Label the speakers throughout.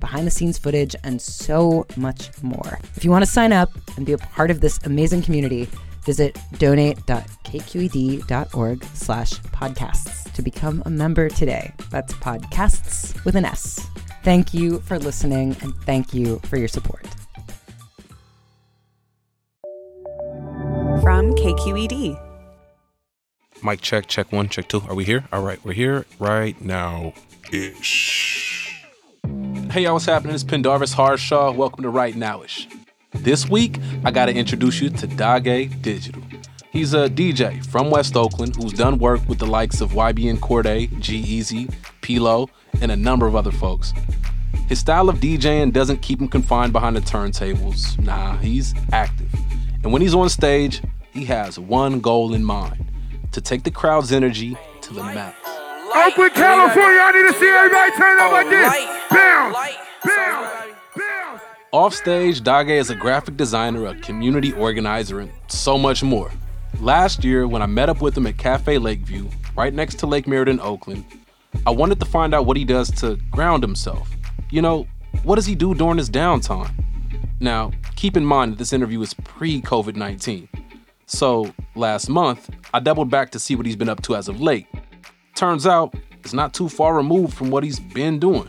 Speaker 1: behind the scenes footage, and so much more. If you want to sign up and be a part of this amazing community, visit donate.kqed.org slash podcasts to become a member today. That's podcasts with an S. Thank you for listening and thank you for your support.
Speaker 2: From KQED.
Speaker 3: Mic check, check one, check two. Are we here? All right, we're here right now. Ish. Hey, y'all, what's happening? It's Pendarvis Harshaw. Welcome to Right Nowish. This week, I got to introduce you to Dage Digital. He's a DJ from West Oakland who's done work with the likes of YBN Cordae, G-Eazy, P-Lo, and a number of other folks. His style of DJing doesn't keep him confined behind the turntables. Nah, he's active. And when he's on stage, he has one goal in mind to take the crowd's energy to the max.
Speaker 4: Oakland, California, I need to see everybody turn up like this. Bam! Bam! Bam!
Speaker 3: Off Dage is a graphic designer, a community organizer, and so much more. Last year, when I met up with him at Cafe Lakeview, right next to Lake Merritt Oakland, I wanted to find out what he does to ground himself. You know, what does he do during his downtime? Now, keep in mind that this interview is pre COVID 19. So, last month, I doubled back to see what he's been up to as of late. Turns out, it's not too far removed from what he's been doing.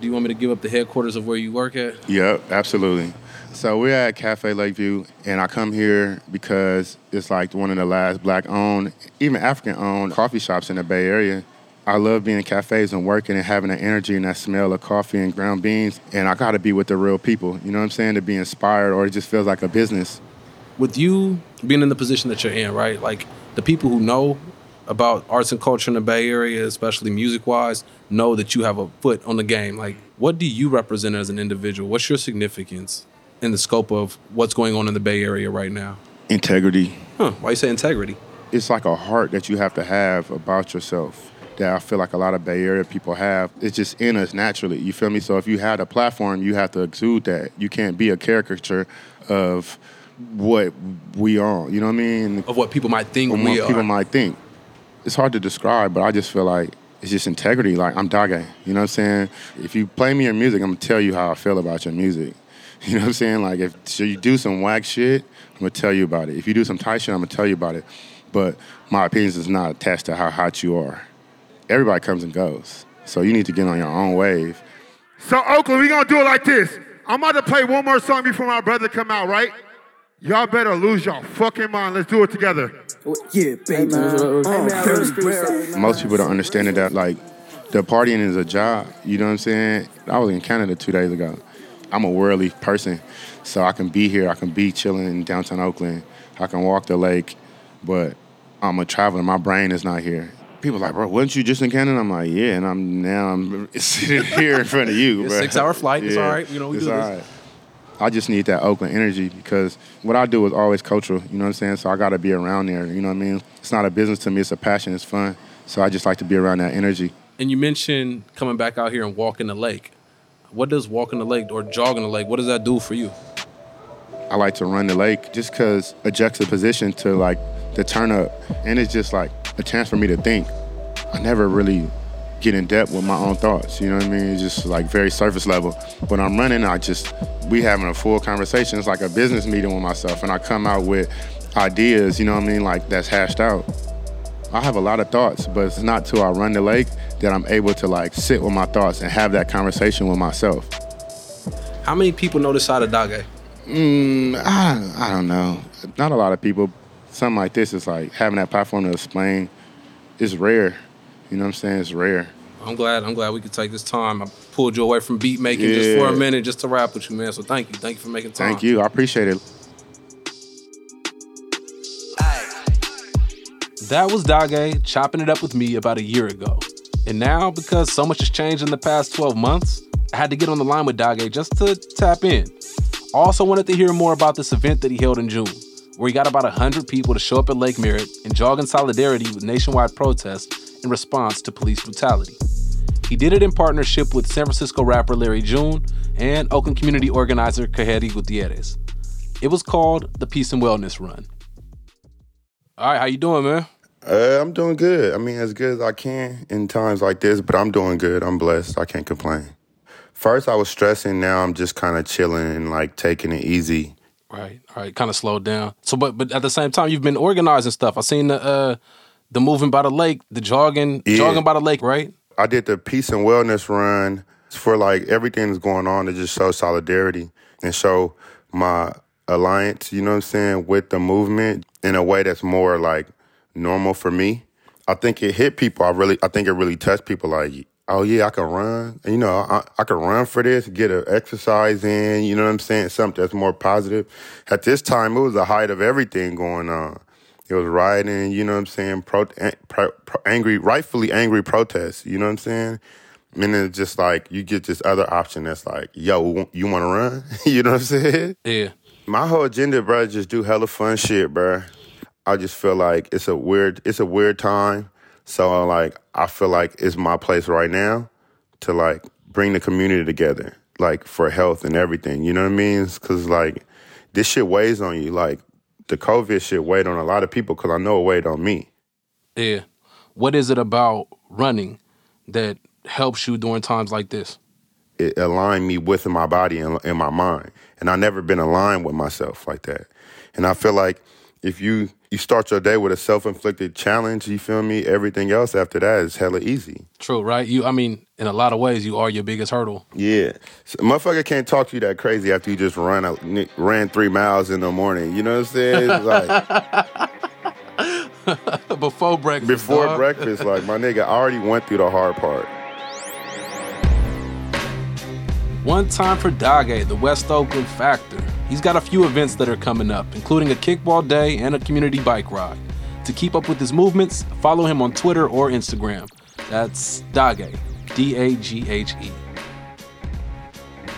Speaker 3: Do you want me to give up the headquarters of where you work at?
Speaker 5: Yep, absolutely. So we're at Cafe Lakeview, and I come here because it's like one of the last black-owned, even African-owned coffee shops in the Bay Area. I love being in cafes and working and having that energy and that smell of coffee and ground beans. And I got to be with the real people. You know what I'm saying? To be inspired, or it just feels like a business.
Speaker 3: With you being in the position that you're in, right? Like the people who know about arts and culture in the Bay Area, especially music wise, know that you have a foot on the game. Like, what do you represent as an individual? What's your significance in the scope of what's going on in the Bay Area right now?
Speaker 5: Integrity.
Speaker 3: Huh? Why you say integrity?
Speaker 5: It's like a heart that you have to have about yourself that I feel like a lot of Bay Area people have. It's just in us naturally. You feel me? So if you had a platform, you have to exude that. You can't be a caricature of what we are. You know what I mean?
Speaker 3: Of what people might think
Speaker 5: Of
Speaker 3: we
Speaker 5: what
Speaker 3: are.
Speaker 5: people might think. It's hard to describe, but I just feel like it's just integrity. Like I'm Dage. You know what I'm saying? If you play me your music, I'm gonna tell you how I feel about your music. You know what I'm saying? Like if so you do some whack shit, I'm gonna tell you about it. If you do some tight shit, I'm gonna tell you about it. But my opinions is not attached to how hot you are. Everybody comes and goes. So you need to get on your own wave.
Speaker 4: So Oakland, we gonna do it like this. I'm about to play one more song before my brother come out, right? Y'all better lose y'all fucking mind. Let's do it together.
Speaker 6: Oh, yeah, baby.
Speaker 5: Uh, Most people don't understand it that like the partying is a job. You know what I'm saying? I was in Canada two days ago. I'm a worldly person, so I can be here. I can be chilling in downtown Oakland. I can walk the lake, but I'm a traveler. My brain is not here. People are like, bro, wasn't you just in Canada? I'm like, yeah, and I'm now I'm sitting here in front of you.
Speaker 3: Six hour flight. It's all right. You know, we
Speaker 5: it's
Speaker 3: do
Speaker 5: all
Speaker 3: this.
Speaker 5: right. I just need that Oakland energy because what I do is always cultural. You know what I'm saying? So I got to be around there. You know what I mean? It's not a business to me. It's a passion. It's fun. So I just like to be around that energy.
Speaker 3: And you mentioned coming back out here and walking the lake. What does walking the lake or jogging the lake? What does that do for you?
Speaker 5: I like to run the lake just because a juxtaposition to like the turn up, and it's just like a chance for me to think. I never really get in depth with my own thoughts. You know what I mean? It's just like very surface level. When I'm running, I just we having a full conversation. It's like a business meeting with myself, and I come out with ideas. You know what I mean? Like that's hashed out. I have a lot of thoughts, but it's not till I run the lake that I'm able to like sit with my thoughts and have that conversation with myself.
Speaker 3: How many people know this side of Dage?
Speaker 5: Mm, I, I don't know. Not a lot of people. Something like this is like having that platform to explain is rare. You know what I'm saying? It's rare.
Speaker 3: I'm glad. I'm glad we could take this time. I pulled you away from beat making just for a minute, just to rap with you, man. So thank you. Thank you for making time.
Speaker 5: Thank you. I appreciate it.
Speaker 3: That was Dage chopping it up with me about a year ago. And now, because so much has changed in the past 12 months, I had to get on the line with Dage just to tap in. I also wanted to hear more about this event that he held in June, where he got about 100 people to show up at Lake Merritt and jog in solidarity with nationwide protests in response to police brutality. He did it in partnership with San Francisco rapper Larry June and Oakland community organizer Kaheri Gutierrez. It was called the Peace and Wellness Run. All right, how you doing, man?
Speaker 5: Uh, I'm doing good. I mean, as good as I can in times like this, but I'm doing good. I'm blessed. I can't complain. First, I was stressing. Now I'm just kind of chilling and like taking it easy.
Speaker 3: Right, all right, kind of slowed down. So, but but at the same time, you've been organizing stuff. I seen the uh the moving by the lake, the jogging,
Speaker 5: Yeah.
Speaker 3: jogging by the lake, right?
Speaker 5: I did the peace and wellness run for like everything that's going on to just show solidarity and show my alliance, you know what I'm saying, with the movement in a way that's more like normal for me. I think it hit people. I really I think it really touched people like Oh yeah, I can run. You know, I, I can run for this, get an exercise in. You know what I'm saying? Something that's more positive. At this time, it was the height of everything going on. It was rioting, you know what I'm saying? Pro, pro, pro, angry, rightfully angry protests, you know what I'm saying? And then it's just like you get this other option that's like, yo, you want to run? you know what I'm saying?
Speaker 3: Yeah.
Speaker 5: My whole agenda, bro, just do hella fun shit, bro. I just feel like it's a weird, it's a weird time. So uh, like, I feel like it's my place right now to like bring the community together, like for health and everything. You know what I mean? Because like this shit weighs on you. Like the COVID shit weighed on a lot of people because I know it weighed on me.
Speaker 3: Yeah. What is it about running that helps you during times like this?
Speaker 5: it aligned me with my body and, and my mind. And I never been aligned with myself like that. And I feel like if you you start your day with a self inflicted challenge, you feel me? Everything else after that is hella easy.
Speaker 3: True, right? You, I mean, in a lot of ways, you are your biggest hurdle.
Speaker 5: Yeah, so, motherfucker can't talk to you that crazy after you just run a, ran three miles in the morning. You know what I'm saying? It's like
Speaker 3: Before breakfast.
Speaker 5: before
Speaker 3: dog.
Speaker 5: breakfast, like my nigga, I already went through the hard part.
Speaker 3: One time for Dage, the West Oakland Factor. He's got a few events that are coming up, including a kickball day and a community bike ride. To keep up with his movements, follow him on Twitter or Instagram. That's Dage, D A G H E.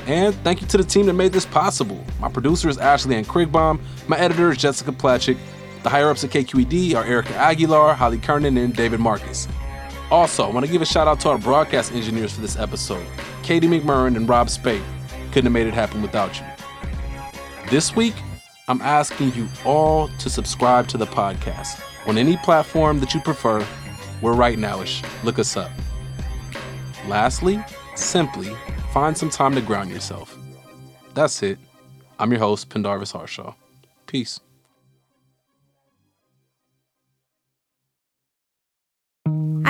Speaker 3: And thank you to the team that made this possible. My producer is Ashley Ann Krigbaum. My editor is Jessica Placzek. The higher ups at KQED are Erica Aguilar, Holly Kernan, and David Marcus. Also, I want to give a shout out to our broadcast engineers for this episode Katie McMurrin and Rob Speight. Couldn't have made it happen without you. This week, I'm asking you all to subscribe to the podcast on any platform that you prefer. We're right nowish. Look us up. Lastly, simply find some time to ground yourself. That's it. I'm your host, Pendarvis Harshaw. Peace.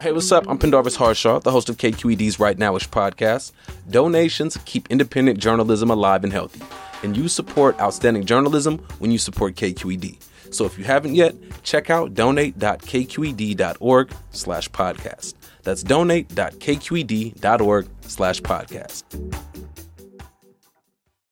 Speaker 3: Hey, what's up? I'm Pendarvis Harshaw, the host of KQED's Right Nowish podcast. Donations keep independent journalism alive and healthy, and you support outstanding journalism when you support KQED. So if you haven't yet, check out donate.kqed.org slash podcast. That's donate.kqed.org slash podcast.